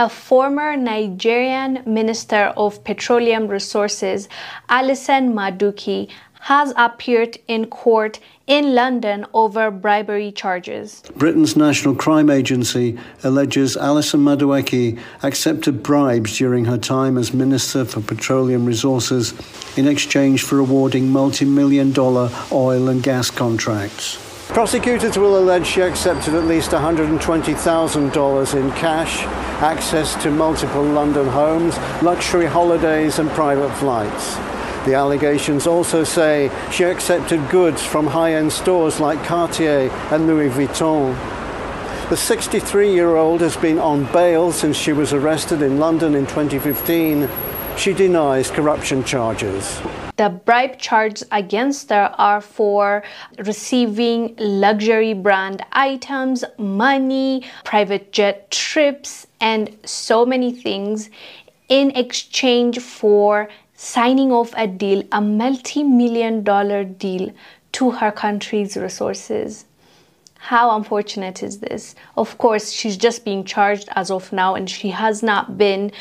a former Nigerian Minister of Petroleum Resources, Alison Madueke, has appeared in court in London over bribery charges. Britain's National Crime Agency alleges Alison Madueke accepted bribes during her time as Minister for Petroleum Resources in exchange for awarding multi million dollar oil and gas contracts. Prosecutors will allege she accepted at least $120,000 in cash, access to multiple London homes, luxury holidays, and private flights. The allegations also say she accepted goods from high end stores like Cartier and Louis Vuitton. The 63 year old has been on bail since she was arrested in London in 2015. She denies corruption charges. The bribe charges against her are for receiving luxury brand items, money, private jet trips, and so many things in exchange for signing off a deal, a multi million dollar deal to her country's resources. How unfortunate is this? Of course, she's just being charged as of now and she has not been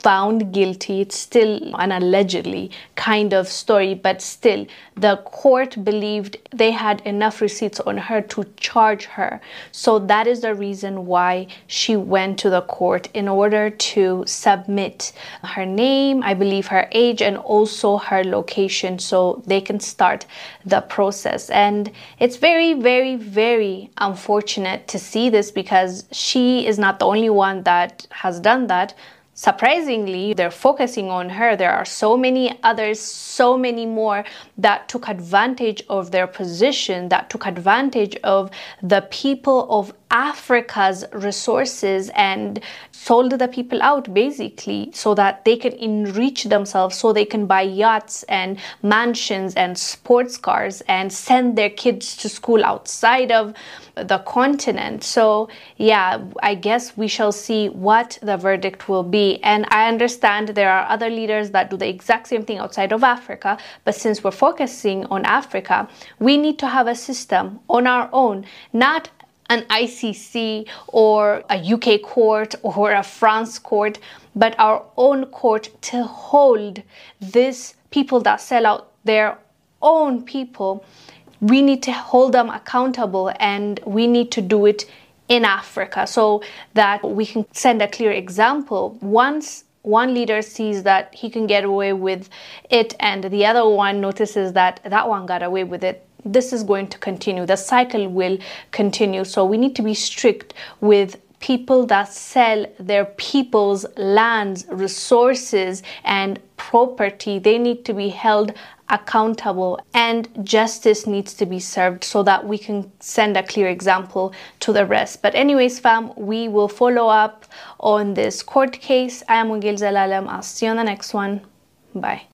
found guilty. It's still an allegedly kind of story, but still, the court believed they had enough receipts on her to charge her. So that is the reason why she went to the court in order to submit her name, I believe her age, and also her location so they can start the process. And it's very, very, very unfortunate to see this because she is not the only one that has done that surprisingly, they're focusing on her. There are so many others, so many more that took advantage of their position, that took advantage of the people of Africa's resources and sold the people out basically so that they can enrich themselves, so they can buy yachts and mansions and sports cars and send their kids to school outside of the continent. So, yeah, I guess we shall see what the verdict will be. And I understand there are other leaders that do the exact same thing outside of Africa, but since we're focusing on Africa, we need to have a system on our own, not an ICC or a UK court or a France court, but our own court to hold these people that sell out their own people. We need to hold them accountable and we need to do it in Africa so that we can send a clear example. Once one leader sees that he can get away with it and the other one notices that that one got away with it this is going to continue. The cycle will continue. So we need to be strict with people that sell their people's lands, resources, and property. They need to be held accountable and justice needs to be served so that we can send a clear example to the rest. But anyways, fam, we will follow up on this court case. I am Wongel Zelalem. I'll see you on the next one. Bye.